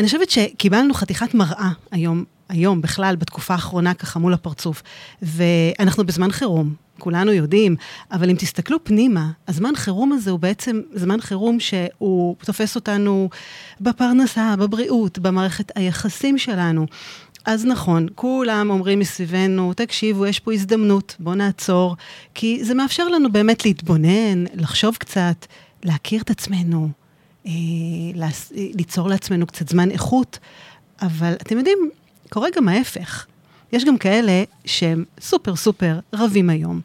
אני חושבת שקיבלנו חתיכת מראה היום, היום בכלל, בתקופה האחרונה, ככה מול הפרצוף. ואנחנו בזמן חירום, כולנו יודעים, אבל אם תסתכלו פנימה, הזמן חירום הזה הוא בעצם זמן חירום שהוא תופס אותנו בפרנסה, בבריאות, במערכת היחסים שלנו. אז נכון, כולם אומרים מסביבנו, תקשיבו, יש פה הזדמנות, בואו נעצור, כי זה מאפשר לנו באמת להתבונן, לחשוב קצת, להכיר את עצמנו, ליצור לעצמנו קצת זמן איכות, אבל אתם יודעים, קורה גם ההפך. יש גם כאלה שהם סופר סופר רבים היום,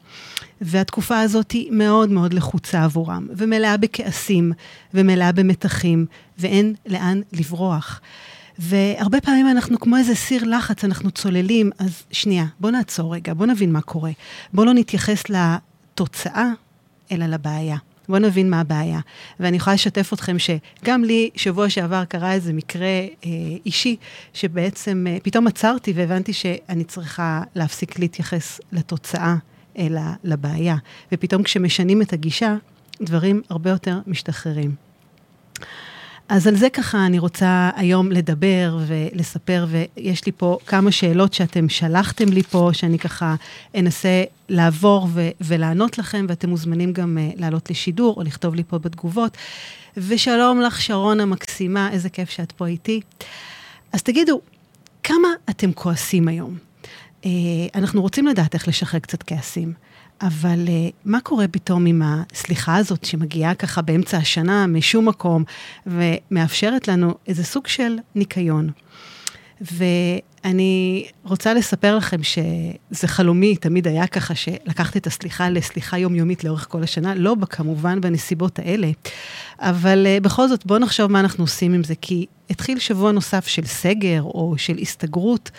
והתקופה הזאת היא מאוד מאוד לחוצה עבורם, ומלאה בכעסים, ומלאה במתחים, ואין לאן לברוח. והרבה פעמים אנחנו כמו איזה סיר לחץ, אנחנו צוללים, אז שנייה, בוא נעצור רגע, בוא נבין מה קורה. בוא לא נתייחס לתוצאה, אלא לבעיה. בואו נבין מה הבעיה. ואני יכולה לשתף אתכם שגם לי, שבוע שעבר קרה איזה מקרה אה, אישי, שבעצם אה, פתאום עצרתי והבנתי שאני צריכה להפסיק להתייחס לתוצאה, אלא לבעיה. ופתאום כשמשנים את הגישה, דברים הרבה יותר משתחררים. אז על זה ככה אני רוצה היום לדבר ולספר, ויש לי פה כמה שאלות שאתם שלחתם לי פה, שאני ככה אנסה לעבור ו- ולענות לכם, ואתם מוזמנים גם uh, לעלות לשידור או לכתוב לי פה בתגובות. ושלום לך, שרון המקסימה, איזה כיף שאת פה איתי. אז תגידו, כמה אתם כועסים היום? Uh, אנחנו רוצים לדעת איך לשחרר קצת כעסים. אבל uh, מה קורה פתאום עם הסליחה הזאת שמגיעה ככה באמצע השנה משום מקום ומאפשרת לנו איזה סוג של ניקיון? ואני רוצה לספר לכם שזה חלומי, תמיד היה ככה שלקחתי את הסליחה לסליחה יומיומית לאורך כל השנה, לא כמובן בנסיבות האלה, אבל uh, בכל זאת בואו נחשוב מה אנחנו עושים עם זה, כי התחיל שבוע נוסף של סגר או של הסתגרות,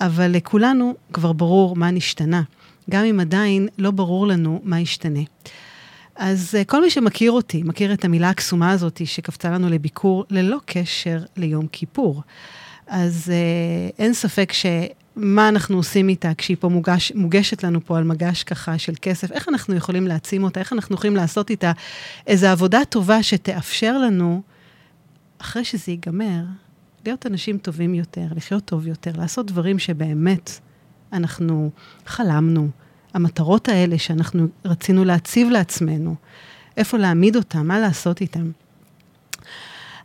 אבל לכולנו כבר ברור מה נשתנה. גם אם עדיין לא ברור לנו מה ישתנה. אז uh, כל מי שמכיר אותי, מכיר את המילה הקסומה הזאת שקפצה לנו לביקור ללא קשר ליום כיפור. אז uh, אין ספק שמה אנחנו עושים איתה כשהיא פה מוגש, מוגשת לנו פה על מגש ככה של כסף, איך אנחנו יכולים להעצים אותה, איך אנחנו יכולים לעשות איתה איזו עבודה טובה שתאפשר לנו, אחרי שזה ייגמר, להיות אנשים טובים יותר, לחיות טוב יותר, לעשות דברים שבאמת אנחנו חלמנו, המטרות האלה שאנחנו רצינו להציב לעצמנו, איפה להעמיד אותם, מה לעשות איתם.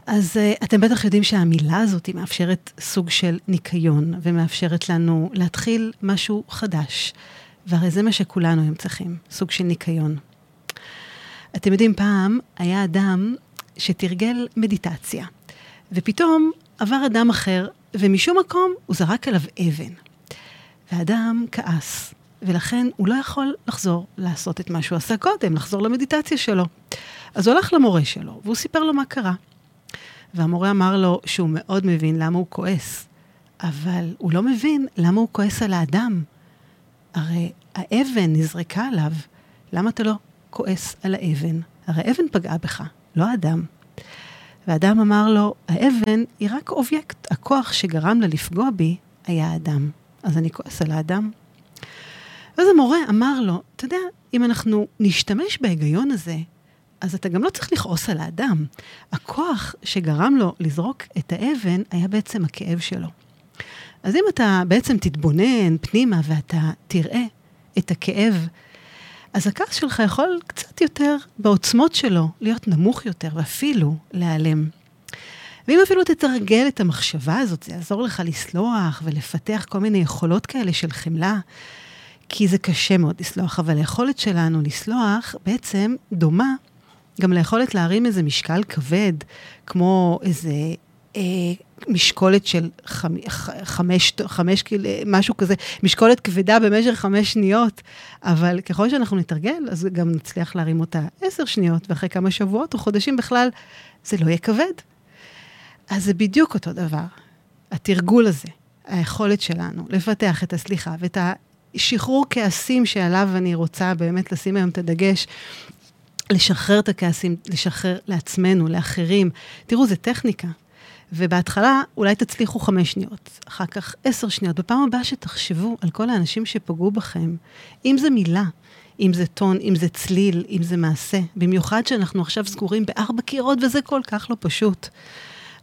אז uh, אתם בטח יודעים שהמילה הזאת היא מאפשרת סוג של ניקיון, ומאפשרת לנו להתחיל משהו חדש. והרי זה מה שכולנו הם צריכים, סוג של ניקיון. אתם יודעים, פעם היה אדם שתרגל מדיטציה, ופתאום עבר אדם אחר, ומשום מקום הוא זרק עליו אבן. והאדם כעס, ולכן הוא לא יכול לחזור לעשות את מה שהוא עשה קודם, לחזור למדיטציה שלו. אז הוא הלך למורה שלו, והוא סיפר לו מה קרה. והמורה אמר לו שהוא מאוד מבין למה הוא כועס, אבל הוא לא מבין למה הוא כועס על האדם. הרי האבן נזרקה עליו, למה אתה לא כועס על האבן? הרי אבן פגעה בך, לא האדם. והאדם אמר לו, האבן היא רק אובייקט, הכוח שגרם לה לפגוע בי היה האדם. אז אני כועס על האדם. ואז המורה אמר לו, אתה יודע, אם אנחנו נשתמש בהיגיון הזה, אז אתה גם לא צריך לכעוס על האדם. הכוח שגרם לו לזרוק את האבן היה בעצם הכאב שלו. אז אם אתה בעצם תתבונן פנימה ואתה תראה את הכאב, אז הכעס שלך יכול קצת יותר בעוצמות שלו להיות נמוך יותר ואפילו להיעלם. ואם אפילו תתרגל את המחשבה הזאת, זה יעזור לך לסלוח ולפתח כל מיני יכולות כאלה של חמלה, כי זה קשה מאוד לסלוח, אבל היכולת שלנו לסלוח בעצם דומה גם ליכולת להרים איזה משקל כבד, כמו איזה אה, משקולת של חמ, חמש, חמש, משהו כזה, משקולת כבדה במשך חמש שניות, אבל ככל שאנחנו נתרגל, אז גם נצליח להרים אותה עשר שניות, ואחרי כמה שבועות או חודשים בכלל, זה לא יהיה כבד. אז זה בדיוק אותו דבר. התרגול הזה, היכולת שלנו לפתח את הסליחה ואת השחרור כעסים שעליו אני רוצה באמת לשים היום את הדגש, לשחרר את הכעסים, לשחרר לעצמנו, לאחרים. תראו, זה טכניקה. ובהתחלה אולי תצליחו חמש שניות, אחר כך עשר שניות. בפעם הבאה שתחשבו על כל האנשים שפגעו בכם, אם זה מילה, אם זה טון, אם זה צליל, אם זה מעשה, במיוחד שאנחנו עכשיו סגורים בארבע קירות וזה כל כך לא פשוט.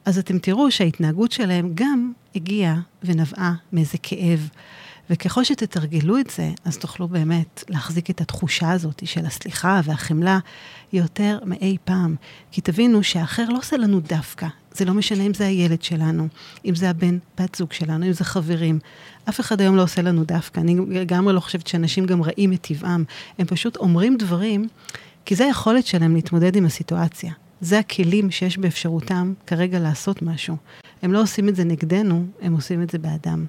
אז אתם תראו שההתנהגות שלהם גם הגיעה ונבעה מאיזה כאב. וככל שתתרגלו את זה, אז תוכלו באמת להחזיק את התחושה הזאת של הסליחה והחמלה יותר מאי פעם. כי תבינו שהאחר לא עושה לנו דווקא. זה לא משנה אם זה הילד שלנו, אם זה הבן, בת זוג שלנו, אם זה חברים. אף אחד היום לא עושה לנו דווקא. אני לגמרי לא חושבת שאנשים גם רעים מטבעם. הם פשוט אומרים דברים, כי זה היכולת שלהם להתמודד עם הסיטואציה. זה הכלים שיש באפשרותם כרגע לעשות משהו. הם לא עושים את זה נגדנו, הם עושים את זה באדם.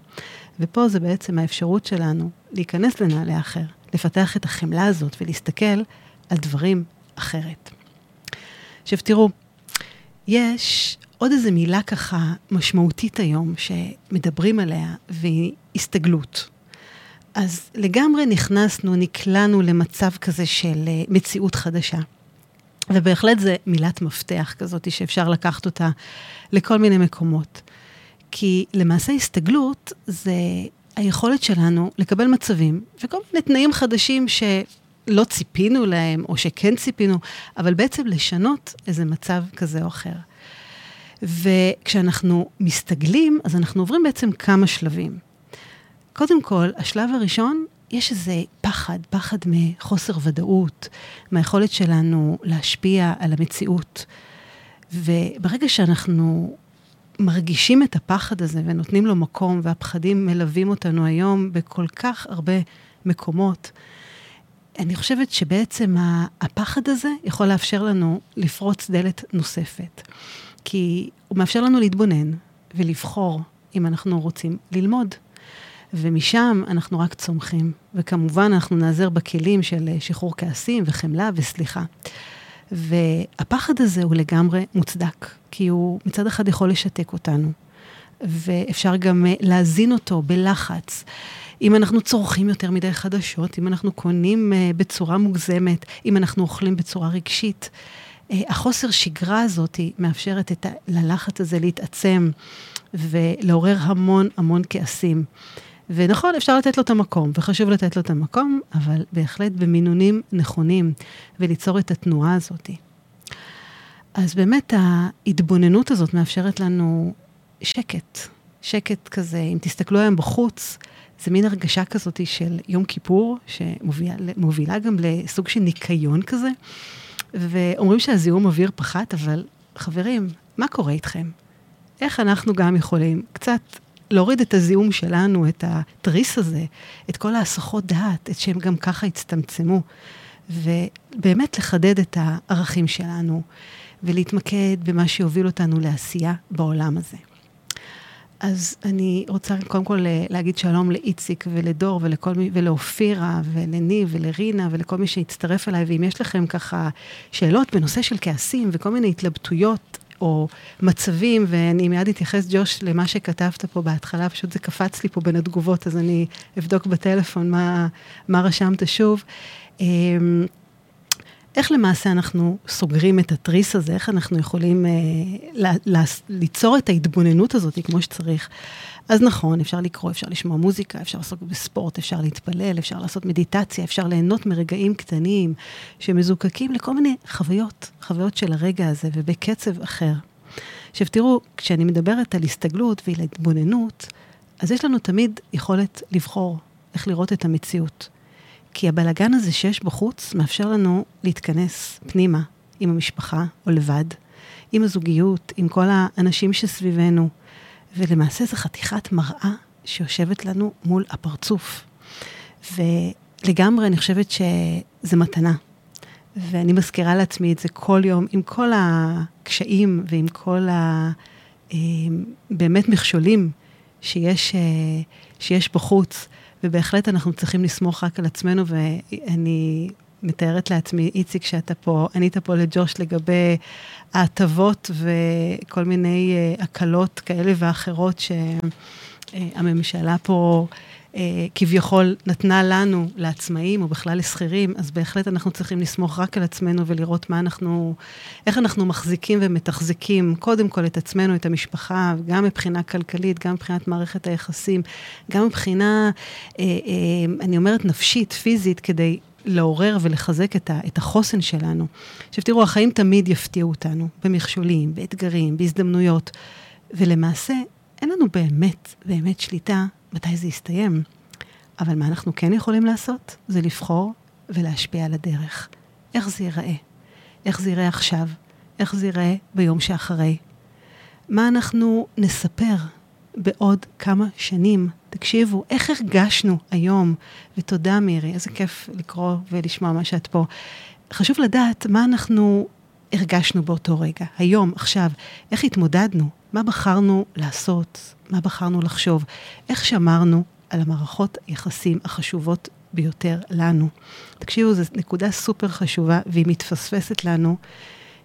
ופה זה בעצם האפשרות שלנו להיכנס לנעלי האחר, לפתח את החמלה הזאת ולהסתכל על דברים אחרת. עכשיו תראו, יש עוד איזו מילה ככה משמעותית היום שמדברים עליה, והיא הסתגלות. אז לגמרי נכנסנו, נקלענו למצב כזה של אה, מציאות חדשה. ובהחלט זו מילת מפתח כזאת שאפשר לקחת אותה לכל מיני מקומות. כי למעשה הסתגלות זה היכולת שלנו לקבל מצבים וכל מיני תנאים חדשים שלא ציפינו להם, או שכן ציפינו, אבל בעצם לשנות איזה מצב כזה או אחר. וכשאנחנו מסתגלים, אז אנחנו עוברים בעצם כמה שלבים. קודם כל, השלב הראשון, יש איזה פחד, פחד מחוסר ודאות, מהיכולת שלנו להשפיע על המציאות. וברגע שאנחנו מרגישים את הפחד הזה ונותנים לו מקום, והפחדים מלווים אותנו היום בכל כך הרבה מקומות, אני חושבת שבעצם הפחד הזה יכול לאפשר לנו לפרוץ דלת נוספת. כי הוא מאפשר לנו להתבונן ולבחור אם אנחנו רוצים ללמוד. ומשם אנחנו רק צומחים. וכמובן, אנחנו נעזר בכלים של שחרור כעסים וחמלה וסליחה. והפחד הזה הוא לגמרי מוצדק, כי הוא מצד אחד יכול לשתק אותנו, ואפשר גם אה, להזין אותו בלחץ. אם אנחנו צורכים יותר מדי חדשות, אם אנחנו קונים אה, בצורה מוגזמת, אם אנחנו אוכלים בצורה רגשית, אה, החוסר שגרה הזאת מאפשרת את ה- ללחץ הזה להתעצם ולעורר המון המון כעסים. ונכון, אפשר לתת לו את המקום, וחשוב לתת לו את המקום, אבל בהחלט במינונים נכונים, וליצור את התנועה הזאת. אז באמת ההתבוננות הזאת מאפשרת לנו שקט, שקט כזה. אם תסתכלו היום בחוץ, זה מין הרגשה כזאת של יום כיפור, שמובילה גם לסוג של ניקיון כזה. ואומרים שהזיהום אוויר פחת, אבל חברים, מה קורה איתכם? איך אנחנו גם יכולים קצת להוריד את הזיהום שלנו, את התריס הזה, את כל ההסחות דעת, את שהם גם ככה הצטמצמו, ובאמת לחדד את הערכים שלנו, ולהתמקד במה שיוביל אותנו לעשייה בעולם הזה. אז אני רוצה קודם כל להגיד שלום לאיציק ולדור ולכל מי, ולאופירה ולניב ולרינה ולכל מי שהצטרף אליי, ואם יש לכם ככה שאלות בנושא של כעסים וכל מיני התלבטויות או מצבים, ואני מיד אתייחס, ג'וש, למה שכתבת פה בהתחלה, פשוט זה קפץ לי פה בין התגובות, אז אני אבדוק בטלפון מה, מה רשמת שוב. איך למעשה אנחנו סוגרים את התריס הזה, איך אנחנו יכולים אה, ל- ל- ליצור את ההתבוננות הזאת כמו שצריך. אז נכון, אפשר לקרוא, אפשר לשמוע מוזיקה, אפשר לעסוק בספורט, אפשר להתפלל, אפשר לעשות מדיטציה, אפשר ליהנות מרגעים קטנים שמזוקקים לכל מיני חוויות, חוויות של הרגע הזה ובקצב אחר. עכשיו תראו, כשאני מדברת על הסתגלות ועל התבוננות, אז יש לנו תמיד יכולת לבחור איך לראות את המציאות. כי הבלגן הזה שיש בחוץ מאפשר לנו להתכנס פנימה עם המשפחה או לבד, עם הזוגיות, עם כל האנשים שסביבנו. ולמעשה זו חתיכת מראה שיושבת לנו מול הפרצוף. ולגמרי אני חושבת שזה מתנה. ואני מזכירה לעצמי את זה כל יום, עם כל הקשיים ועם כל ה... אה, באמת מכשולים שיש, אה, שיש בחוץ, ובהחלט אנחנו צריכים לסמוך רק על עצמנו, ואני מתארת לעצמי, איציק, שאתה פה, ענית פה לג'וש לגבי ההטבות וכל מיני uh, הקלות כאלה ואחרות שהממשלה uh, פה כביכול נתנה לנו, לעצמאים או בכלל לשכירים, אז בהחלט אנחנו צריכים לסמוך רק על עצמנו ולראות מה אנחנו, איך אנחנו מחזיקים ומתחזקים קודם כל את עצמנו, את המשפחה, גם מבחינה כלכלית, גם מבחינת מערכת היחסים, גם מבחינה, uh, uh, אני אומרת, נפשית, פיזית, כדי לעורר ולחזק את, ה, את החוסן שלנו. עכשיו תראו, החיים תמיד יפתיעו אותנו, במכשולים, באתגרים, בהזדמנויות, ולמעשה אין לנו באמת, באמת שליטה מתי זה יסתיים. אבל מה אנחנו כן יכולים לעשות? זה לבחור ולהשפיע על הדרך. איך זה ייראה? איך זה ייראה עכשיו? איך זה ייראה ביום שאחרי? מה אנחנו נספר בעוד כמה שנים? תקשיבו, איך הרגשנו היום? ותודה מירי, איזה כיף לקרוא ולשמוע מה שאת פה. חשוב לדעת מה אנחנו הרגשנו באותו רגע, היום, עכשיו, איך התמודדנו, מה בחרנו לעשות, מה בחרנו לחשוב, איך שמרנו על המערכות היחסים החשובות ביותר לנו. תקשיבו, זו נקודה סופר חשובה, והיא מתפספסת לנו,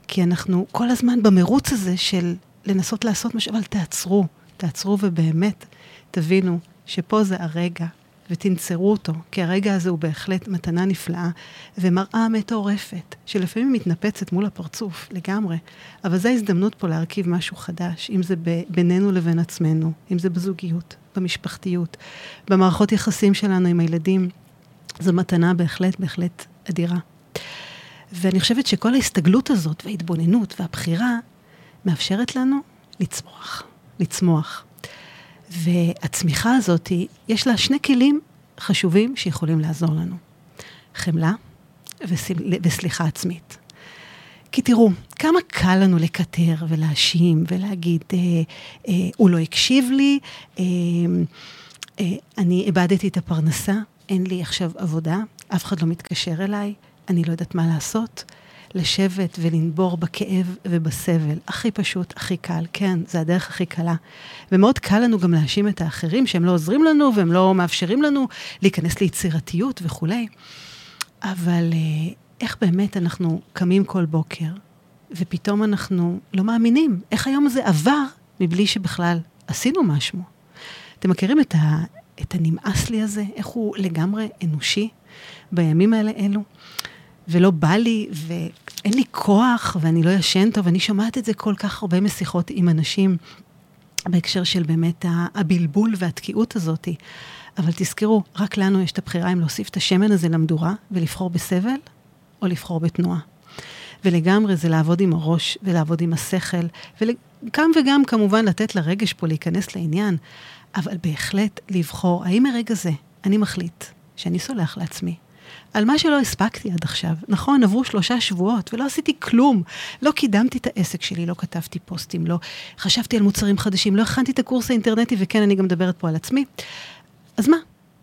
כי אנחנו כל הזמן במרוץ הזה של לנסות לעשות משהו, אבל תעצרו, תעצרו ובאמת תבינו שפה זה הרגע, ותנצרו אותו, כי הרגע הזה הוא בהחלט מתנה נפלאה ומראה מטורפת, שלפעמים מתנפצת מול הפרצוף לגמרי, אבל זו ההזדמנות פה להרכיב משהו חדש, אם זה בינינו לבין עצמנו, אם זה בזוגיות, במשפחתיות, במערכות יחסים שלנו עם הילדים, זו מתנה בהחלט, בהחלט אדירה. ואני חושבת שכל ההסתגלות הזאת וההתבוננות והבחירה מאפשרת לנו לצמוח, לצמוח. והצמיחה הזאת, יש לה שני כלים חשובים שיכולים לעזור לנו. חמלה וסליחה עצמית. כי תראו, כמה קל לנו לקטר ולהאשים ולהגיד, אה, אה, הוא לא הקשיב לי, אה, אה, אני איבדתי את הפרנסה, אין לי עכשיו עבודה, אף אחד לא מתקשר אליי, אני לא יודעת מה לעשות. לשבת ולנבור בכאב ובסבל. הכי פשוט, הכי קל. כן, זה הדרך הכי קלה. ומאוד קל לנו גם להאשים את האחרים שהם לא עוזרים לנו והם לא מאפשרים לנו להיכנס ליצירתיות וכולי. אבל אה, איך באמת אנחנו קמים כל בוקר, ופתאום אנחנו לא מאמינים איך היום הזה עבר מבלי שבכלל עשינו משהו. אתם מכירים את, ה, את הנמאס לי הזה, איך הוא לגמרי אנושי בימים האלה אלו? ולא בא לי, ואין לי כוח, ואני לא ישן טוב, אני שומעת את זה כל כך הרבה משיחות עם אנשים, בהקשר של באמת הבלבול והתקיעות הזאת. אבל תזכרו, רק לנו יש את הבחירה אם להוסיף את השמן הזה למדורה ולבחור בסבל, או לבחור בתנועה. ולגמרי זה לעבוד עם הראש ולעבוד עם השכל, וגם וגם כמובן לתת לרגש פה להיכנס לעניין, אבל בהחלט לבחור, האם מרגע זה אני מחליט שאני סולח לעצמי, על מה שלא הספקתי עד עכשיו. נכון, עברו שלושה שבועות ולא עשיתי כלום. לא קידמתי את העסק שלי, לא כתבתי פוסטים, לא חשבתי על מוצרים חדשים, לא הכנתי את הקורס האינטרנטי, וכן, אני גם מדברת פה על עצמי. אז מה?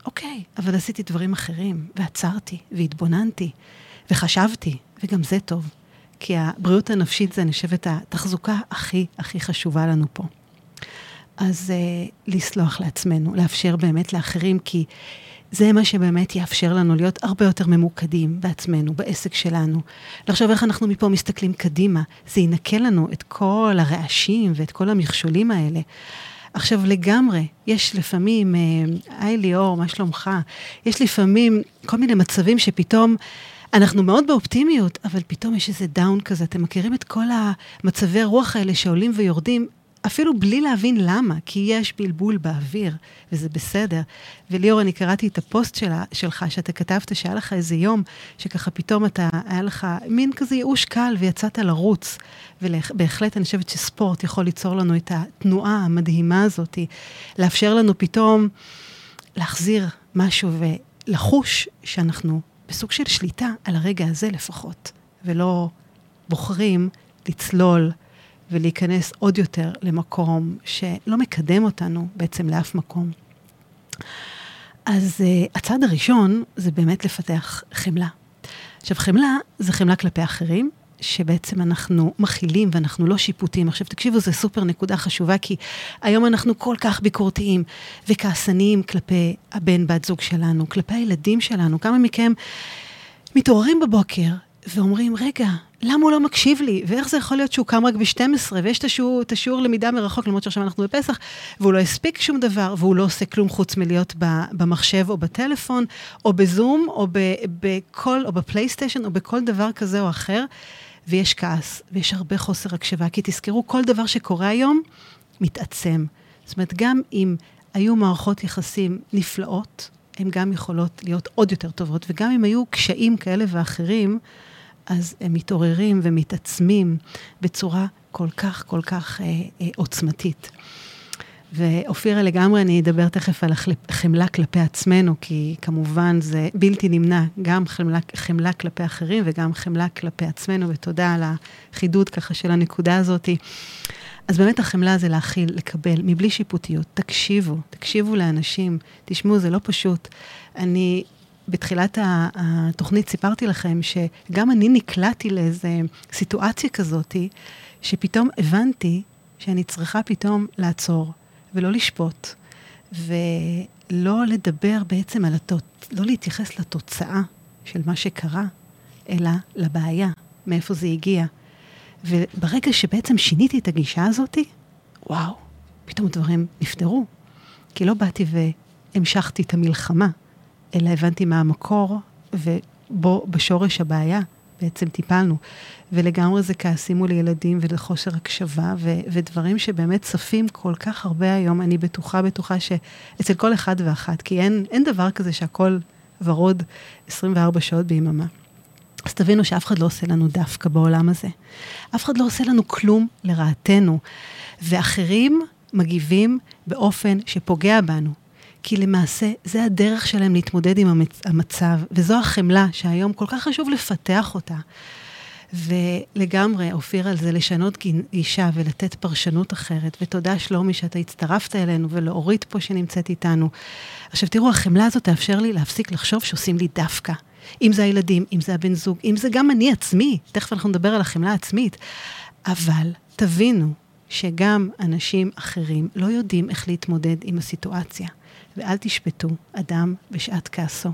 אוקיי, אבל עשיתי דברים אחרים, ועצרתי, והתבוננתי, וחשבתי, וגם זה טוב. כי הבריאות הנפשית זה, אני חושבת, התחזוקה הכי הכי חשובה לנו פה. אז uh, לסלוח לעצמנו, לאפשר באמת לאחרים, כי זה מה שבאמת יאפשר לנו להיות הרבה יותר ממוקדים בעצמנו, בעסק שלנו. לחשוב איך אנחנו מפה מסתכלים קדימה, זה ינקה לנו את כל הרעשים ואת כל המכשולים האלה. עכשיו לגמרי, יש לפעמים, אה, היי ליאור, מה שלומך? יש לפעמים כל מיני מצבים שפתאום... אנחנו מאוד באופטימיות, אבל פתאום יש איזה down כזה. אתם מכירים את כל המצבי הרוח האלה שעולים ויורדים? אפילו בלי להבין למה, כי יש בלבול באוויר, וזה בסדר. וליאור, אני קראתי את הפוסט שלה, שלך, שאתה כתבת שהיה לך איזה יום, שככה פתאום אתה, היה לך מין כזה ייאוש קל ויצאת לרוץ. ובהחלט אני חושבת שספורט יכול ליצור לנו את התנועה המדהימה הזאת, לאפשר לנו פתאום להחזיר משהו ולחוש שאנחנו בסוג של שליטה על הרגע הזה לפחות, ולא בוחרים לצלול. ולהיכנס עוד יותר למקום שלא מקדם אותנו בעצם לאף מקום. אז uh, הצעד הראשון זה באמת לפתח חמלה. עכשיו, חמלה זה חמלה כלפי אחרים, שבעצם אנחנו מכילים ואנחנו לא שיפוטים. עכשיו, תקשיבו, זו סופר נקודה חשובה, כי היום אנחנו כל כך ביקורתיים וכעסניים כלפי הבן, בת זוג שלנו, כלפי הילדים שלנו. כמה מכם מתעוררים בבוקר ואומרים, רגע, למה הוא לא מקשיב לי? ואיך זה יכול להיות שהוא קם רק ב-12, ויש את השיעור, את השיעור למידה מרחוק, למרות שעכשיו אנחנו בפסח, והוא לא הספיק שום דבר, והוא לא עושה כלום חוץ מלהיות במחשב או בטלפון, או בזום, או בכל, או בפלייסטיישן, או בכל דבר כזה או אחר, ויש כעס, ויש הרבה חוסר הקשבה, כי תזכרו, כל דבר שקורה היום מתעצם. זאת אומרת, גם אם היו מערכות יחסים נפלאות, הן גם יכולות להיות עוד יותר טובות, וגם אם היו קשיים כאלה ואחרים, אז הם מתעוררים ומתעצמים בצורה כל כך, כל כך אה, אה, עוצמתית. ואופירה לגמרי, אני אדבר תכף על החמלה כלפי עצמנו, כי כמובן זה בלתי נמנע, גם חמלה, חמלה כלפי אחרים וגם חמלה כלפי עצמנו, ותודה על החידוד ככה של הנקודה הזאת. אז באמת החמלה זה להכיל, לקבל, מבלי שיפוטיות. תקשיבו, תקשיבו לאנשים, תשמעו, זה לא פשוט. אני בתחילת התוכנית סיפרתי לכם שגם אני נקלעתי לאיזו סיטואציה כזאת, שפתאום הבנתי שאני צריכה פתאום לעצור ולא לשפוט, ולא לדבר בעצם על התוצאה, לא להתייחס לתוצאה של מה שקרה, אלא לבעיה, מאיפה זה הגיע. וברגע שבעצם שיניתי את הגישה הזאת, וואו, פתאום דברים נפתרו. כי לא באתי והמשכתי את המלחמה, אלא הבנתי מה המקור, ובו, בשורש הבעיה, בעצם טיפלנו. ולגמרי זה כעסים מול ילדים ולחוסר הקשבה, ו- ודברים שבאמת צפים כל כך הרבה היום. אני בטוחה, בטוחה שאצל כל אחד ואחת, כי אין, אין דבר כזה שהכל ורוד 24 שעות ביממה. אז תבינו שאף אחד לא עושה לנו דווקא בעולם הזה. אף אחד לא עושה לנו כלום לרעתנו, ואחרים מגיבים באופן שפוגע בנו. כי למעשה זה הדרך שלהם להתמודד עם המצ... המצב, וזו החמלה שהיום כל כך חשוב לפתח אותה. ולגמרי, אופיר, על זה לשנות גישה ולתת פרשנות אחרת. ותודה, שלומי, שאתה הצטרפת אלינו, ולאורית פה שנמצאת איתנו. עכשיו, תראו, החמלה הזאת תאפשר לי להפסיק לחשוב שעושים לי דווקא. אם זה הילדים, אם זה הבן זוג, אם זה גם אני עצמי, תכף אנחנו נדבר על החמלה העצמית. אבל תבינו שגם אנשים אחרים לא יודעים איך להתמודד עם הסיטואציה. ואל תשפטו אדם בשעת כעסו.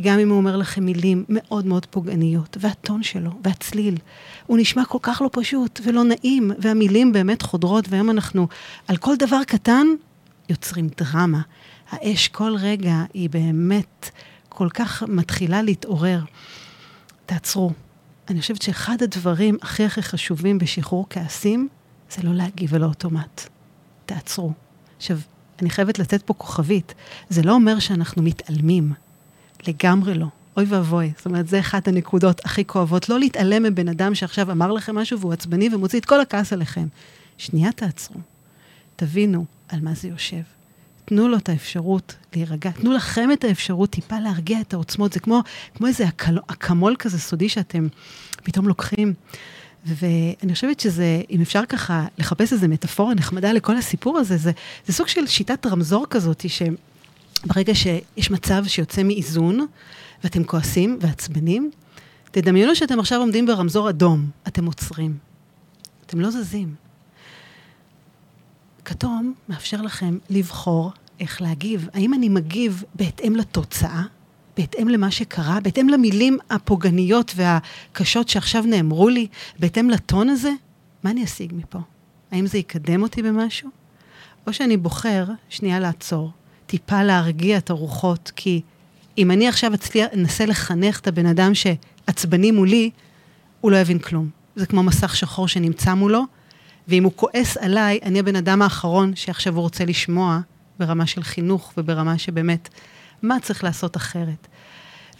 גם אם הוא אומר לכם מילים מאוד מאוד פוגעניות, והטון שלו, והצליל, הוא נשמע כל כך לא פשוט ולא נעים, והמילים באמת חודרות, והיום אנחנו, על כל דבר קטן, יוצרים דרמה. האש כל רגע היא באמת כל כך מתחילה להתעורר. תעצרו. אני חושבת שאחד הדברים הכי הכי חשובים בשחרור כעסים, זה לא להגיב על האוטומט. תעצרו. עכשיו, אני חייבת לתת פה כוכבית. זה לא אומר שאנחנו מתעלמים. לגמרי לא. אוי ואבוי. זאת אומרת, זה אחת הנקודות הכי כואבות. לא להתעלם מבן אדם שעכשיו אמר לכם משהו והוא עצבני ומוציא את כל הכעס עליכם. שנייה תעצרו. תבינו על מה זה יושב. תנו לו את האפשרות להירגע. תנו לכם את האפשרות טיפה להרגיע את העוצמות. זה כמו, כמו איזה אקמול כזה סודי שאתם פתאום לוקחים. ואני חושבת שזה, אם אפשר ככה לחפש איזו מטאפורה נחמדה לכל הסיפור הזה, זה, זה סוג של שיטת רמזור כזאת, שברגע שיש מצב שיוצא מאיזון, ואתם כועסים ועצבנים, תדמיינו שאתם עכשיו עומדים ברמזור אדום, אתם עוצרים. אתם לא זזים. כתום מאפשר לכם לבחור איך להגיב. האם אני מגיב בהתאם לתוצאה, בהתאם למה שקרה, בהתאם למילים הפוגעניות והקשות שעכשיו נאמרו לי, בהתאם לטון הזה, מה אני אשיג מפה? האם זה יקדם אותי במשהו? או שאני בוחר שנייה לעצור, טיפה להרגיע את הרוחות, כי אם אני עכשיו אצליח, אנסה לחנך את הבן אדם שעצבני מולי, הוא לא יבין כלום. זה כמו מסך שחור שנמצא מולו, ואם הוא כועס עליי, אני הבן אדם האחרון שעכשיו הוא רוצה לשמוע ברמה של חינוך וברמה שבאמת מה צריך לעשות אחרת.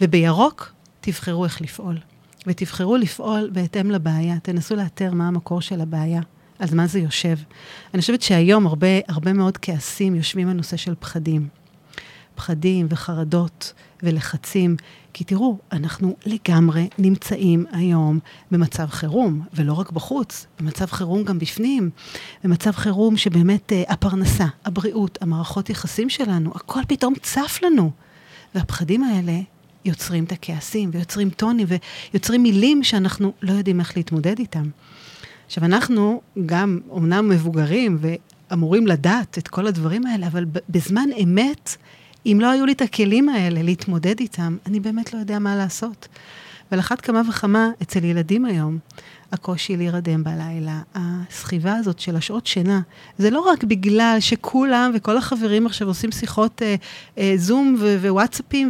ובירוק, תבחרו איך לפעול. ותבחרו לפעול בהתאם לבעיה. תנסו לאתר מה המקור של הבעיה, אז מה זה יושב. אני חושבת שהיום הרבה, הרבה מאוד כעסים יושבים על נושא של פחדים. פחדים וחרדות ולחצים. כי תראו, אנחנו לגמרי נמצאים היום במצב חירום, ולא רק בחוץ, במצב חירום גם בפנים, במצב חירום שבאמת uh, הפרנסה, הבריאות, המערכות יחסים שלנו, הכל פתאום צף לנו. והפחדים האלה יוצרים את הכעסים, ויוצרים טונים, ויוצרים מילים שאנחנו לא יודעים איך להתמודד איתם. עכשיו, אנחנו גם אומנם מבוגרים ואמורים לדעת את כל הדברים האלה, אבל בזמן אמת, אם לא היו לי את הכלים האלה להתמודד איתם, אני באמת לא יודע מה לעשות. ועל אחת כמה וכמה אצל ילדים היום, הקושי להירדם בלילה, הסחיבה הזאת של השעות שינה, זה לא רק בגלל שכולם וכל החברים עכשיו עושים שיחות אה, אה, זום ווואטסאפים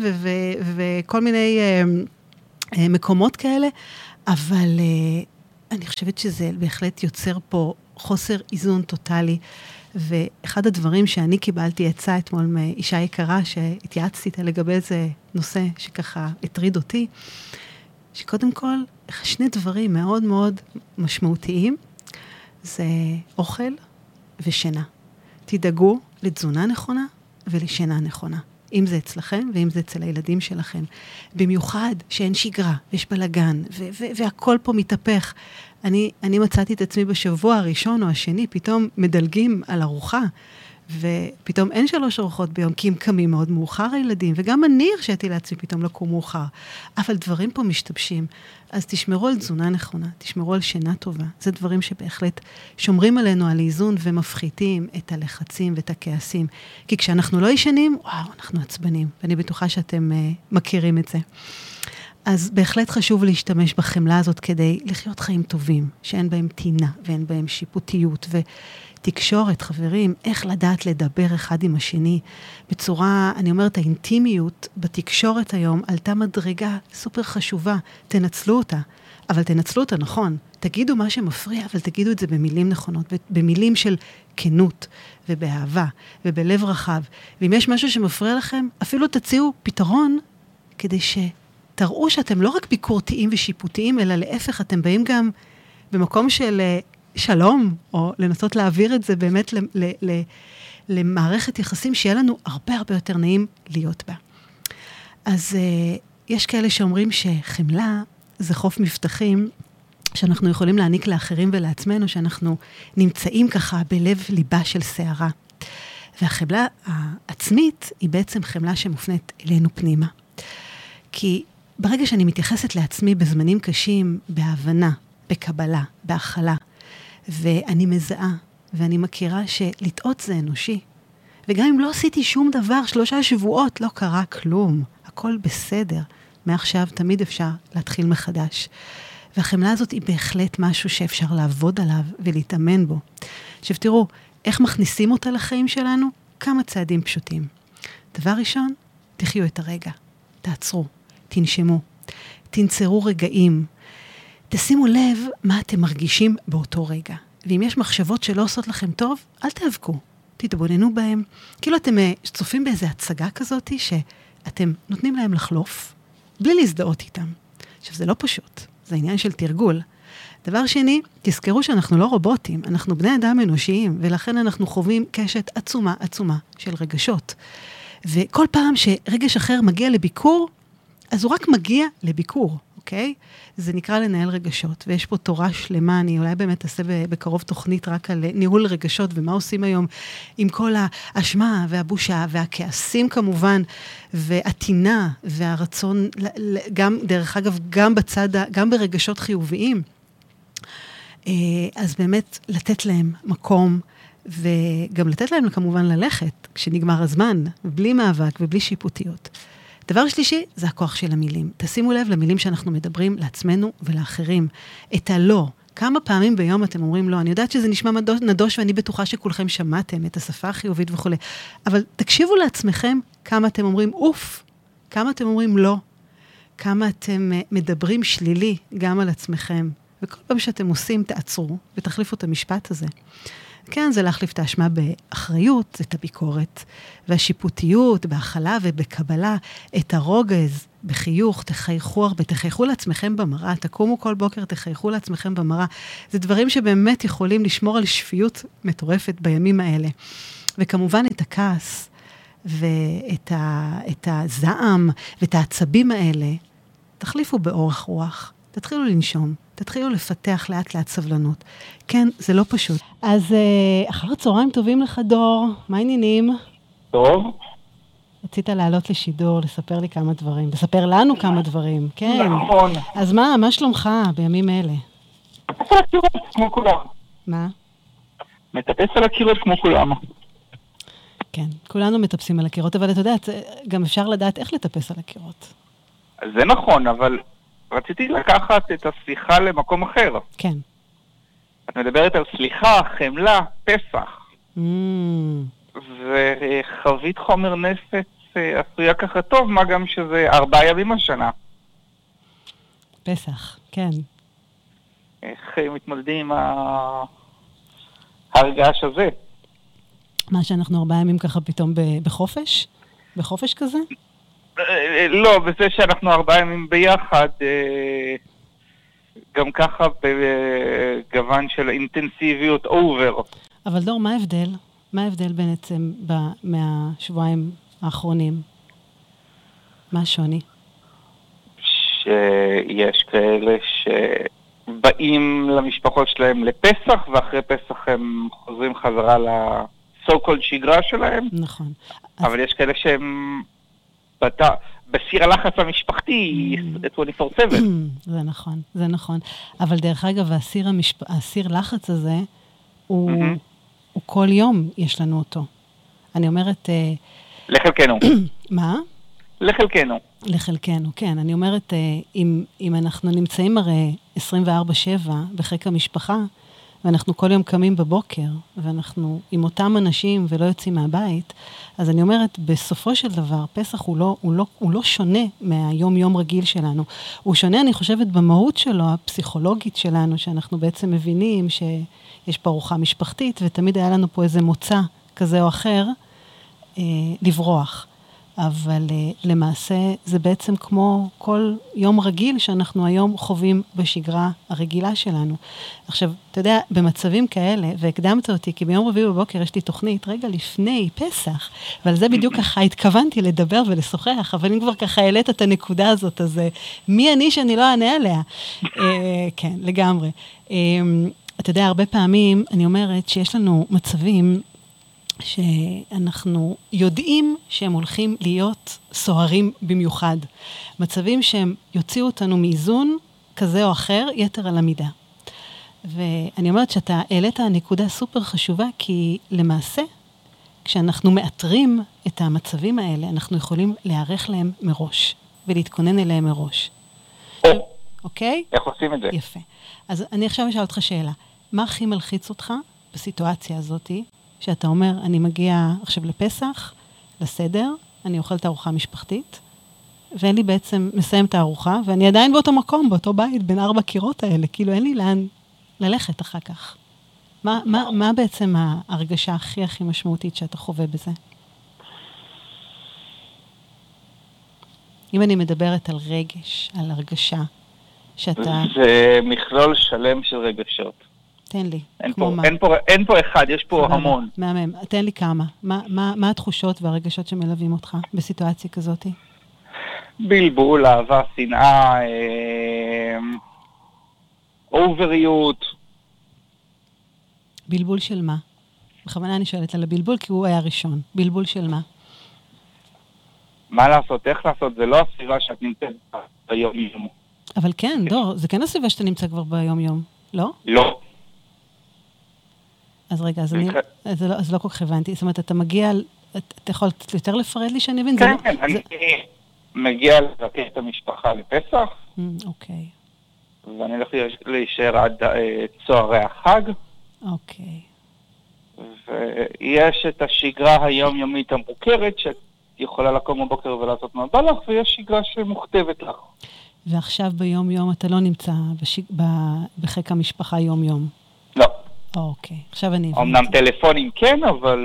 וכל מיני אה, אה, מקומות כאלה, אבל אה, אני חושבת שזה בהחלט יוצר פה חוסר איזון טוטאלי. ואחד הדברים שאני קיבלתי עצה אתמול מאישה יקרה, שהתייעצתי איתה לגבי איזה נושא שככה הטריד אותי, שקודם כל, שני דברים מאוד מאוד משמעותיים, זה אוכל ושינה. תדאגו לתזונה נכונה ולשינה נכונה. אם זה אצלכם ואם זה אצל הילדים שלכם. במיוחד שאין שגרה, יש בלאגן, והכל פה מתהפך. אני, אני מצאתי את עצמי בשבוע הראשון או השני, פתאום מדלגים על ארוחה, ופתאום אין שלוש ארוחות ביום, כי הם קמים מאוד מאוחר הילדים, וגם אני הרשיתי לעצמי פתאום לקום מאוחר. אבל דברים פה משתבשים. אז תשמרו על תזונה נכונה, תשמרו על שינה טובה. זה דברים שבהחלט שומרים עלינו על איזון ומפחיתים את הלחצים ואת הכעסים. כי כשאנחנו לא ישנים, וואו, אנחנו עצבנים, ואני בטוחה שאתם uh, מכירים את זה. אז בהחלט חשוב להשתמש בחמלה הזאת כדי לחיות חיים טובים, שאין בהם טינה ואין בהם שיפוטיות. ו... תקשורת, חברים, איך לדעת לדבר אחד עם השני בצורה, אני אומרת, האינטימיות בתקשורת היום עלתה מדרגה סופר חשובה, תנצלו אותה, אבל תנצלו אותה נכון. תגידו מה שמפריע, אבל תגידו את זה במילים נכונות, במילים של כנות ובאהבה ובלב רחב. ואם יש משהו שמפריע לכם, אפילו תציעו פתרון כדי שתראו שאתם לא רק ביקורתיים ושיפוטיים, אלא להפך, אתם באים גם במקום של אה, שלום, או לנסות להעביר את זה באמת ל, ל, ל, למערכת יחסים שיהיה לנו הרבה הרבה יותר נעים להיות בה. אז uh, יש כאלה שאומרים שחמלה זה חוף מבטחים שאנחנו יכולים להעניק לאחרים ולעצמנו, שאנחנו נמצאים ככה בלב ליבה של סערה. והחמלה העצמית היא בעצם חמלה שמופנית אלינו פנימה. כי ברגע שאני מתייחסת לעצמי בזמנים קשים, בהבנה, בקבלה, בהכלה, ואני מזהה, ואני מכירה שלטעות זה אנושי. וגם אם לא עשיתי שום דבר, שלושה שבועות, לא קרה כלום. הכל בסדר. מעכשיו תמיד אפשר להתחיל מחדש. והחמלה הזאת היא בהחלט משהו שאפשר לעבוד עליו ולהתאמן בו. עכשיו תראו, איך מכניסים אותה לחיים שלנו? כמה צעדים פשוטים. דבר ראשון, תחיו את הרגע. תעצרו, תנשמו, תנצרו רגעים, תשימו לב מה אתם מרגישים באותו רגע. ואם יש מחשבות שלא עושות לכם טוב, אל תיאבקו, תתבוננו בהם. כאילו אתם אה, צופים באיזו הצגה כזאת שאתם נותנים להם לחלוף, בלי להזדהות איתם. עכשיו, זה לא פשוט, זה עניין של תרגול. דבר שני, תזכרו שאנחנו לא רובוטים, אנחנו בני אדם אנושיים, ולכן אנחנו חווים קשת עצומה עצומה של רגשות. וכל פעם שרגש אחר מגיע לביקור, אז הוא רק מגיע לביקור. אוקיי? זה נקרא לנהל רגשות, ויש פה תורה שלמה, אני אולי באמת אעשה בקרוב תוכנית רק על ניהול רגשות ומה עושים היום עם כל האשמה והבושה והכעסים כמובן, והטינה והרצון, גם, דרך אגב, גם בצד, גם ברגשות חיוביים. אה, אז באמת לתת להם מקום. וגם לתת להם כמובן ללכת כשנגמר הזמן, בלי מאבק ובלי שיפוטיות. דבר שלישי, זה הכוח של המילים. תשימו לב למילים שאנחנו מדברים לעצמנו ולאחרים. את הלא. כמה פעמים ביום אתם אומרים לא? אני יודעת שזה נשמע נדוש ואני בטוחה שכולכם שמעתם את השפה החיובית וכולי, אבל תקשיבו לעצמכם כמה אתם אומרים אוף, כמה אתם אומרים לא, כמה אתם אה, מדברים שלילי גם על עצמכם. וכל פעם שאתם עושים, תעצרו ותחליפו את המשפט הזה. כן, זה להחליף את האשמה באחריות, את הביקורת, והשיפוטיות, בהכלה ובקבלה, את הרוגז, בחיוך, תחייכו הרבה, תחייכו לעצמכם במראה, תקומו כל בוקר, תחייכו לעצמכם במראה. זה דברים שבאמת יכולים לשמור על שפיות מטורפת בימים האלה. וכמובן את הכעס, ואת ה, הזעם, ואת העצבים האלה, תחליפו באורך רוח. תתחילו לנשום, תתחילו לפתח לאט לאט סבלנות. כן, זה לא פשוט. אז אה, אחר צהריים טובים לך, דור, מה העניינים? טוב. רצית לעלות לשידור, לספר לי כמה דברים, לספר לנו כמה דברים, כן. נכון. אז מה, מה שלומך בימים אלה? מטפס על הקירות כמו כולם. מה? מטפס על הקירות כמו כולם. כן, כולנו מטפסים על הקירות, אבל אתה יודע, גם אפשר לדעת איך לטפס על הקירות. זה נכון, אבל רציתי לקחת את השיחה למקום אחר. כן. את מדברת על סליחה, חמלה, פסח. Mm. וחבית חומר נפץ אה, עשויה ככה טוב, מה גם שזה ארבעה ימים השנה. פסח, כן. איך מתמודדים עם ההרגש הזה? מה שאנחנו ארבעה ימים ככה פתאום בחופש? בחופש כזה? אה, לא, בזה שאנחנו ארבעה ימים ביחד, אה, גם ככה בגוון של אינטנסיביות אובר. אבל דור, מה ההבדל? מה ההבדל בעצם מהשבועיים האחרונים? מה השוני? שיש כאלה שבאים למשפחות שלהם לפסח, ואחרי פסח הם חוזרים חזרה ל-so called שגרה שלהם. נכון. אבל אז... יש כאלה שהם בת... בסיר הלחץ המשפחתי, 24/7. זה נכון, זה נכון. אבל דרך אגב, הסיר, המשפ... הסיר לחץ הזה, הוא, הוא כל יום יש לנו אותו. אני אומרת... אה, לחלקנו. מה? לחלקנו. לחלקנו, כן. אני אומרת, אה, אם, אם אנחנו נמצאים הרי 24-7 בחיק המשפחה, ואנחנו כל יום קמים בבוקר, ואנחנו עם אותם אנשים ולא יוצאים מהבית, אז אני אומרת, בסופו של דבר, פסח הוא לא, הוא לא, הוא לא שונה מהיום-יום רגיל שלנו. הוא שונה, אני חושבת, במהות שלו, הפסיכולוגית שלנו, שאנחנו בעצם מבינים שיש פה ארוחה משפחתית, ותמיד היה לנו פה איזה מוצא כזה או אחר אה, לברוח. אבל uh, למעשה זה בעצם כמו כל יום רגיל שאנחנו היום חווים בשגרה הרגילה שלנו. עכשיו, אתה יודע, במצבים כאלה, והקדמת אותי, כי ביום רביעי בבוקר יש לי תוכנית רגע לפני פסח, ועל זה בדיוק ככה התכוונתי לדבר ולשוחח, אבל אם כבר ככה העלית את הנקודה הזאת, אז uh, מי אני שאני לא אענה עליה? uh, כן, לגמרי. Uh, אתה יודע, הרבה פעמים אני אומרת שיש לנו מצבים שאנחנו יודעים שהם הולכים להיות סוערים במיוחד. מצבים שהם יוציאו אותנו מאיזון כזה או אחר, יתר על המידה. ואני אומרת שאתה העלית נקודה סופר חשובה, כי למעשה, כשאנחנו מאתרים את המצבים האלה, אנחנו יכולים להיערך להם מראש, ולהתכונן אליהם מראש. אוקיי? איך עושים את זה? יפה. אז אני עכשיו אשאל אותך שאלה. מה הכי מלחיץ אותך בסיטואציה הזאתי, שאתה אומר, אני מגיע עכשיו לפסח, לסדר, אני אוכלת ארוחה משפחתית, ואין לי בעצם, מסיים את הארוחה, ואני עדיין באותו מקום, באותו בית, בין ארבע קירות האלה, כאילו אין לי לאן ללכת אחר כך. מה, מה, מה בעצם ההרגשה הכי הכי משמעותית שאתה חווה בזה? אם אני מדברת על רגש, על הרגשה, שאתה... זה מכלול שלם של רגשות. תן לי, אין כמו פה, מה. אין פה, אין פה אחד, יש פה סבבה, המון. מהמם. תן לי כמה. מה, מה, מה התחושות והרגשות שמלווים אותך בסיטואציה כזאת? בלבול, אהבה, שנאה, אה, אובריות. בלבול של מה? בכוונה אני שואלת על הבלבול, כי הוא היה ראשון. בלבול של מה? מה לעשות, איך לעשות, זה לא הסביבה שאת נמצאת ביום-יום. אבל כן, דור, זה כן הסביבה שאתה נמצא כבר ביום-יום, לא? לא. אז רגע, אז, אני, אז, לא, אז לא כל כך הבנתי. זאת אומרת, אתה מגיע, אתה יכול יותר לפרט לי שאני מבין? כן, כן, לא, אני זה... מגיע לבקר את המשפחה לפסח. Mm, אוקיי. ואני הולך להישאר עד אה, צהרי החג. אוקיי. ויש את השגרה היומיומית המוכרת, שאת יכולה לקום בבוקר ולעשות מה בא לך, ויש שגרה שמוכתבת לך. ועכשיו ביום-יום אתה לא נמצא בש... בחיק המשפחה יום-יום. אוקיי, עכשיו אני מבינה. אמנם טלפונים כן, אבל...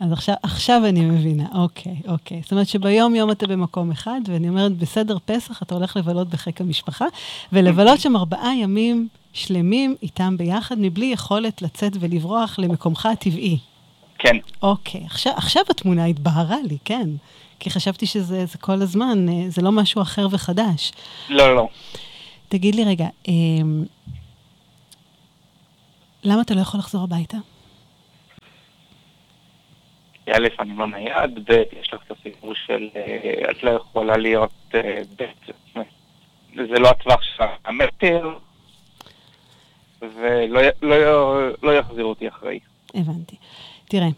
אז עכשיו, עכשיו אני מבינה, אוקיי, אוקיי. זאת אומרת שביום-יום אתה במקום אחד, ואני אומרת, בסדר פסח אתה הולך לבלות בחיק המשפחה, ולבלות שם ארבעה ימים שלמים איתם ביחד, מבלי יכולת לצאת ולברוח למקומך הטבעי. כן. אוקיי, עכשיו, עכשיו התמונה התבהרה לי, כן. כי חשבתי שזה כל הזמן, אה, זה לא משהו אחר וחדש. לא, לא. תגיד לי רגע, אמ, למה אתה לא יכול לחזור הביתה? א', אני לא נייד, ב', יש לך את הסיפור של אה, את לא יכולה להיות אה, ב', זה לא הטווח של המטר, ולא לא, לא יחזירו אותי אחרי. הבנתי. תראה,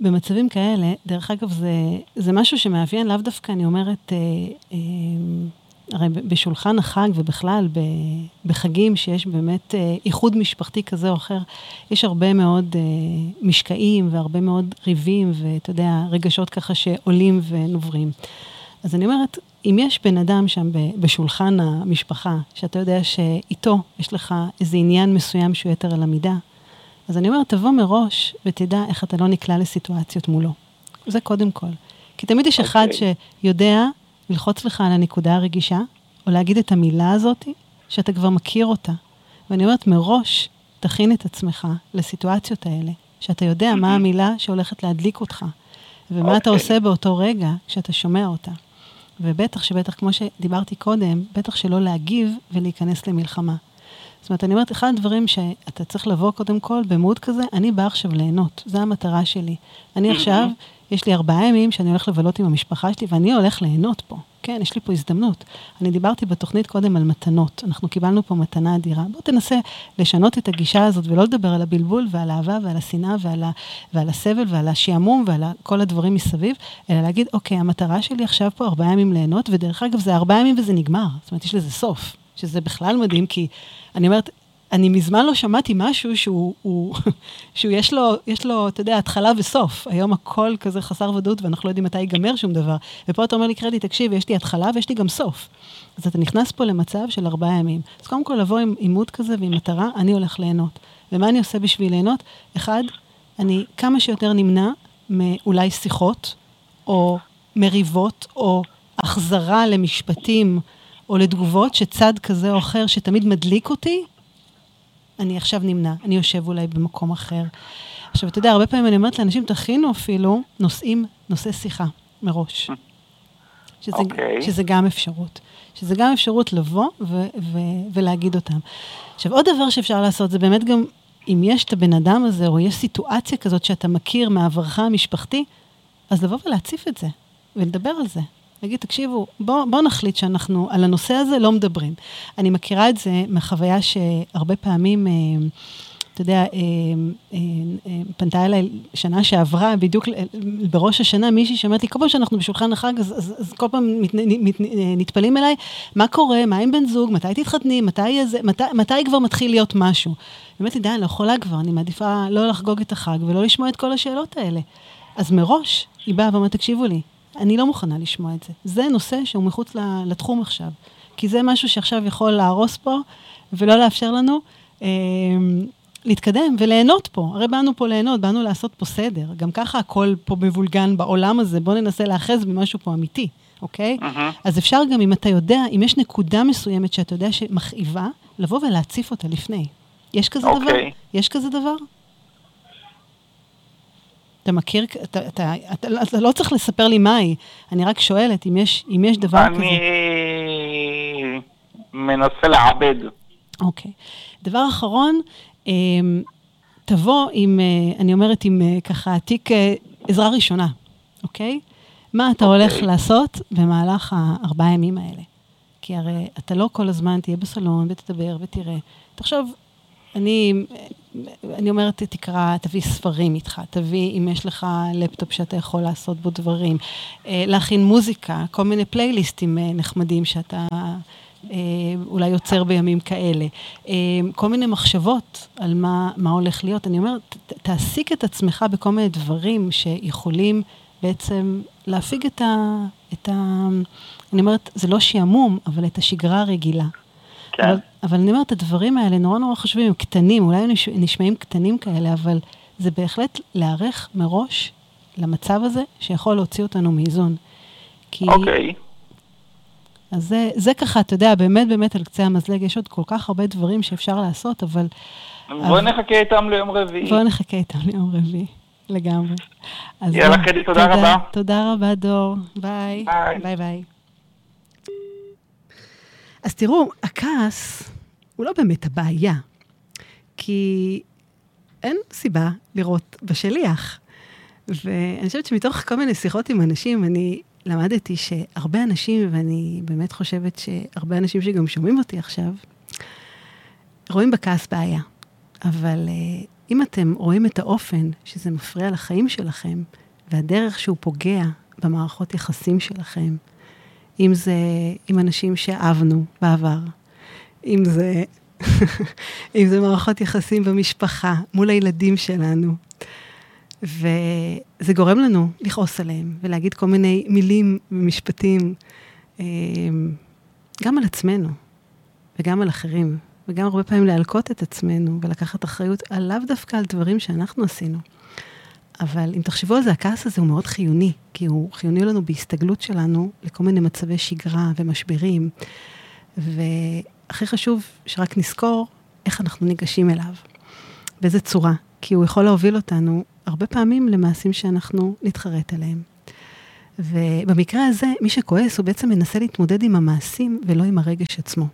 במצבים כאלה, דרך אגב, זה, זה משהו שמאפיין לאו דווקא, אני אומרת, אה, אה, הרי בשולחן החג ובכלל בחגים שיש באמת אה, איחוד משפחתי כזה או אחר, יש הרבה מאוד אה, משקעים והרבה מאוד ריבים ואתה יודע, רגשות ככה שעולים ונוברים. אז אני אומרת, אם יש בן אדם שם בשולחן המשפחה, שאתה יודע שאיתו יש לך איזה עניין מסוים שהוא יתר על המידה, אז אני אומרת, תבוא מראש ותדע איך אתה לא נקלע לסיטואציות מולו. זה קודם כל. כי תמיד יש אחד אוקיי. שיודע ללחוץ לך על הנקודה הרגישה, או להגיד את המילה הזאת, שאתה כבר מכיר אותה. ואני אומרת, מראש, תכין את עצמך לסיטואציות האלה, שאתה יודע מה המילה שהולכת להדליק אותך, ומה אתה אוקיי. עושה באותו רגע כשאתה שומע אותה. ובטח שבטח, כמו שדיברתי קודם, בטח שלא להגיב ולהיכנס למלחמה. זאת אומרת, אני אומרת, אחד הדברים שאתה צריך לבוא קודם כל במוד כזה, אני באה עכשיו ליהנות, זו המטרה שלי. אני עכשיו, יש לי ארבעה ימים שאני הולך לבלות עם המשפחה שלי, ואני הולך ליהנות פה. כן, יש לי פה הזדמנות. אני דיברתי בתוכנית קודם על מתנות. אנחנו קיבלנו פה מתנה אדירה. בוא תנסה לשנות את הגישה הזאת ולא לדבר על הבלבול ועל האהבה ועל השנאה ועל, ה, ועל הסבל ועל השעמום ועל כל הדברים מסביב, אלא להגיד, אוקיי, המטרה שלי עכשיו פה ארבעה ימים ליהנות, ודרך אגב, זה ארבעה ימים וזה נגמר. זאת אומרת, יש לזה סוף, שזה בכלל מדהים, כי אני אומרת, אני מזמן לא שמעתי משהו שהוא, הוא, שהוא יש לו, יש לו, אתה יודע, התחלה וסוף. היום הכל כזה חסר ודאות ואנחנו לא יודעים מתי ייגמר שום דבר. ופה אתה אומר לי, קרדיט, תקשיב, יש לי התחלה ויש לי גם סוף. אז אתה נכנס פה למצב של ארבעה ימים. אז קודם כל לבוא עם עימות כזה ועם מטרה, אני הולך ליהנות. ומה אני עושה בשביל ליהנות? אחד, אני כמה שיותר נמנע מאולי שיחות, או מריבות, או החזרה למשפטים, או לתגובות שצד כזה או אחר שתמיד מדליק אותי, אני עכשיו נמנע, אני יושב אולי במקום אחר. עכשיו, אתה יודע, הרבה פעמים אני אומרת לאנשים, תכינו אפילו נושאים, נושאי שיחה מראש. שזה, אוקיי. שזה גם אפשרות. שזה גם אפשרות לבוא ו- ו- ולהגיד אותם. עכשיו, עוד דבר שאפשר לעשות, זה באמת גם, אם יש את הבן אדם הזה, או יש סיטואציה כזאת שאתה מכיר מעברך המשפחתי, אז לבוא ולהציף את זה, ולדבר על זה. להגיד, תקשיבו, בואו בוא נחליט שאנחנו על הנושא הזה לא מדברים. אני מכירה את זה מהחוויה שהרבה פעמים, אה, אתה יודע, אה, אה, פנתה אליי שנה שעברה, בדיוק בראש השנה, מישהי שאומרת לי, כל פעם שאנחנו בשולחן החג, אז, אז, אז כל פעם מת, מת, נטפלים אליי, מה קורה, מה עם בן זוג, מתי תתחתני, מתי, זה, מתי, מתי כבר מתחיל להיות משהו. באמת, די, אני לא יכולה כבר, אני מעדיפה לא לחגוג את החג ולא לשמוע את כל השאלות האלה. אז מראש, היא באה ואומרת, תקשיבו לי, אני לא מוכנה לשמוע את זה. זה נושא שהוא מחוץ לתחום עכשיו. כי זה משהו שעכשיו יכול להרוס פה, ולא לאפשר לנו אה, להתקדם וליהנות פה. הרי באנו פה ליהנות, באנו לעשות פה סדר. גם ככה הכל פה מבולגן בעולם הזה, בואו ננסה להאחז במשהו פה אמיתי, אוקיי? מהמם. אז אפשר גם, אם אתה יודע, אם יש נקודה מסוימת שאתה יודע שמכאיבה, לבוא ולהציף אותה לפני. יש כזה דבר? אוקיי. יש כזה דבר? אתה מכיר, אתה, אתה, אתה, אתה לא צריך לספר לי מהי, אני רק שואלת אם יש, אם יש דבר אני כזה. מנסה לעבד. אוקיי. דבר אחרון, אמ, תבוא עם, אה, אני אומרת, עם אה, ככה תיק אה, עזרה ראשונה, אוקיי? מה אתה אוקיי. הולך לעשות במהלך הארבעה ימים האלה? כי הרי אתה לא כל הזמן תהיה בסלון ותדבר ותראה. תחשוב, אני, אני אומרת, תקרא, תביא ספרים איתך, תביא, אם יש לך לפטופ שאתה יכול לעשות בו דברים, אה, להכין מוזיקה, כל מיני פלייליסטים אה, נחמדים שאתה אה, אולי יוצר בימים כאלה, כל מיני מחשבות על מה, מה הולך להיות. אני אומרת, תעסיק את עצמך בכל מיני דברים שיכולים בעצם להפיג את ה... את ה אני אומרת, זה לא שעמום, אבל את השגרה הרגילה. כן. אבל, אבל אני אומרת, הדברים האלה נורא נורא חשובים, הם קטנים, אולי הם נש- נשמעים קטנים כאלה, אבל זה בהחלט להיערך מראש למצב הזה שיכול להוציא אותנו מאיזון. כי, אוקיי. אז זה, זה ככה, אתה יודע, באמת באמת על קצה המזלג, יש עוד כל כך הרבה דברים שאפשר לעשות, אבל בואי נחכה איתם ליום רביעי. בואו נחכה איתם ליום רביעי, לגמרי. אז יאללה, זהו. קדי, תודה רבה. תודה רבה, דור. ביי. ביי. ביי ביי. אז תראו, הכעס הוא לא באמת הבעיה, כי אין סיבה לירות בשליח. ואני חושבת שמתוך כל מיני שיחות עם אנשים, אני למדתי שהרבה אנשים, ואני באמת חושבת שהרבה אנשים שגם שומעים אותי עכשיו, רואים בכעס בעיה. אבל uh, אם אתם רואים את האופן שזה מפריע לחיים שלכם, והדרך שהוא פוגע במערכות יחסים שלכם, אם זה עם אנשים שאהבנו בעבר, אם זה, אם זה מערכות יחסים במשפחה, מול הילדים שלנו, וזה גורם לנו לכעוס עליהם ולהגיד כל מיני מילים ומשפטים, אה, גם על עצמנו וגם על אחרים. וגם הרבה פעמים להלקות את עצמנו ולקחת אחריות על לאו דווקא על דברים שאנחנו עשינו. אבל אם תחשבו על זה, הכעס הזה הוא מאוד חיוני, כי הוא חיוני לנו בהסתגלות שלנו לכל מיני מצבי שגרה ומשברים. והכי חשוב שרק נזכור איך אנחנו ניגשים אליו, באיזה צורה, כי הוא יכול להוביל אותנו הרבה פעמים למעשים שאנחנו נתחרט עליהם. ובמקרה הזה, מי שכועס הוא בעצם מנסה להתמודד עם המעשים ולא עם הרגש עצמו.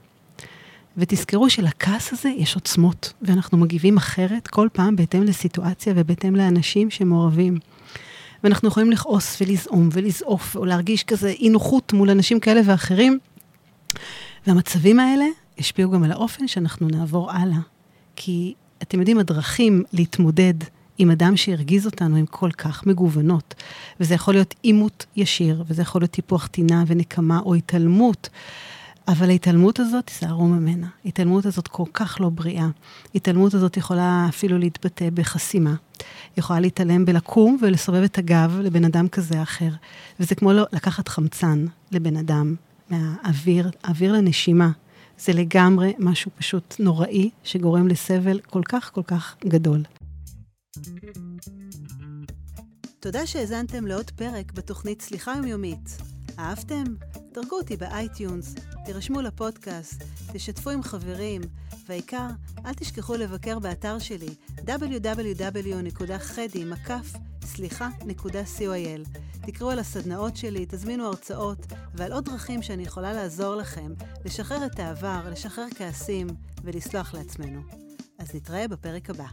ותזכרו שלכעס הזה יש עוצמות, ואנחנו מגיבים אחרת כל פעם בהתאם לסיטואציה ובהתאם לאנשים שמעורבים. ואנחנו יכולים לכעוס ולזעום ולזעוף, או להרגיש כזה אי נוחות מול אנשים כאלה ואחרים. והמצבים האלה השפיעו גם על האופן שאנחנו נעבור הלאה. כי אתם יודעים, הדרכים להתמודד עם אדם שהרגיז אותנו הן כל כך מגוונות. וזה יכול להיות עימות ישיר, וזה יכול להיות טיפוח טינה ונקמה או התעלמות. אבל ההתעלמות הזאת, תיזהרו ממנה. ההתעלמות הזאת כל כך לא בריאה. ההתעלמות הזאת יכולה אפילו להתבטא בחסימה. יכולה להתעלם בלקום ולסובב את הגב לבן אדם כזה או אחר. וזה כמו לקחת חמצן לבן אדם מהאוויר, אוויר לנשימה. זה לגמרי משהו פשוט נוראי, שגורם לסבל כל כך כל כך גדול. תודה שהאזנתם לעוד פרק בתוכנית סליחה יומיומית. אהבתם? דרגו אותי ב iTunes, תירשמו לפודקאסט, תשתפו עם חברים, והעיקר, אל תשכחו לבקר באתר שלי www.חדי.סליחה. co.il. תקראו על הסדנאות שלי, תזמינו הרצאות ועל עוד דרכים שאני יכולה לעזור לכם לשחרר את העבר, לשחרר כעסים ולסלוח לעצמנו. אז נתראה בפרק הבא.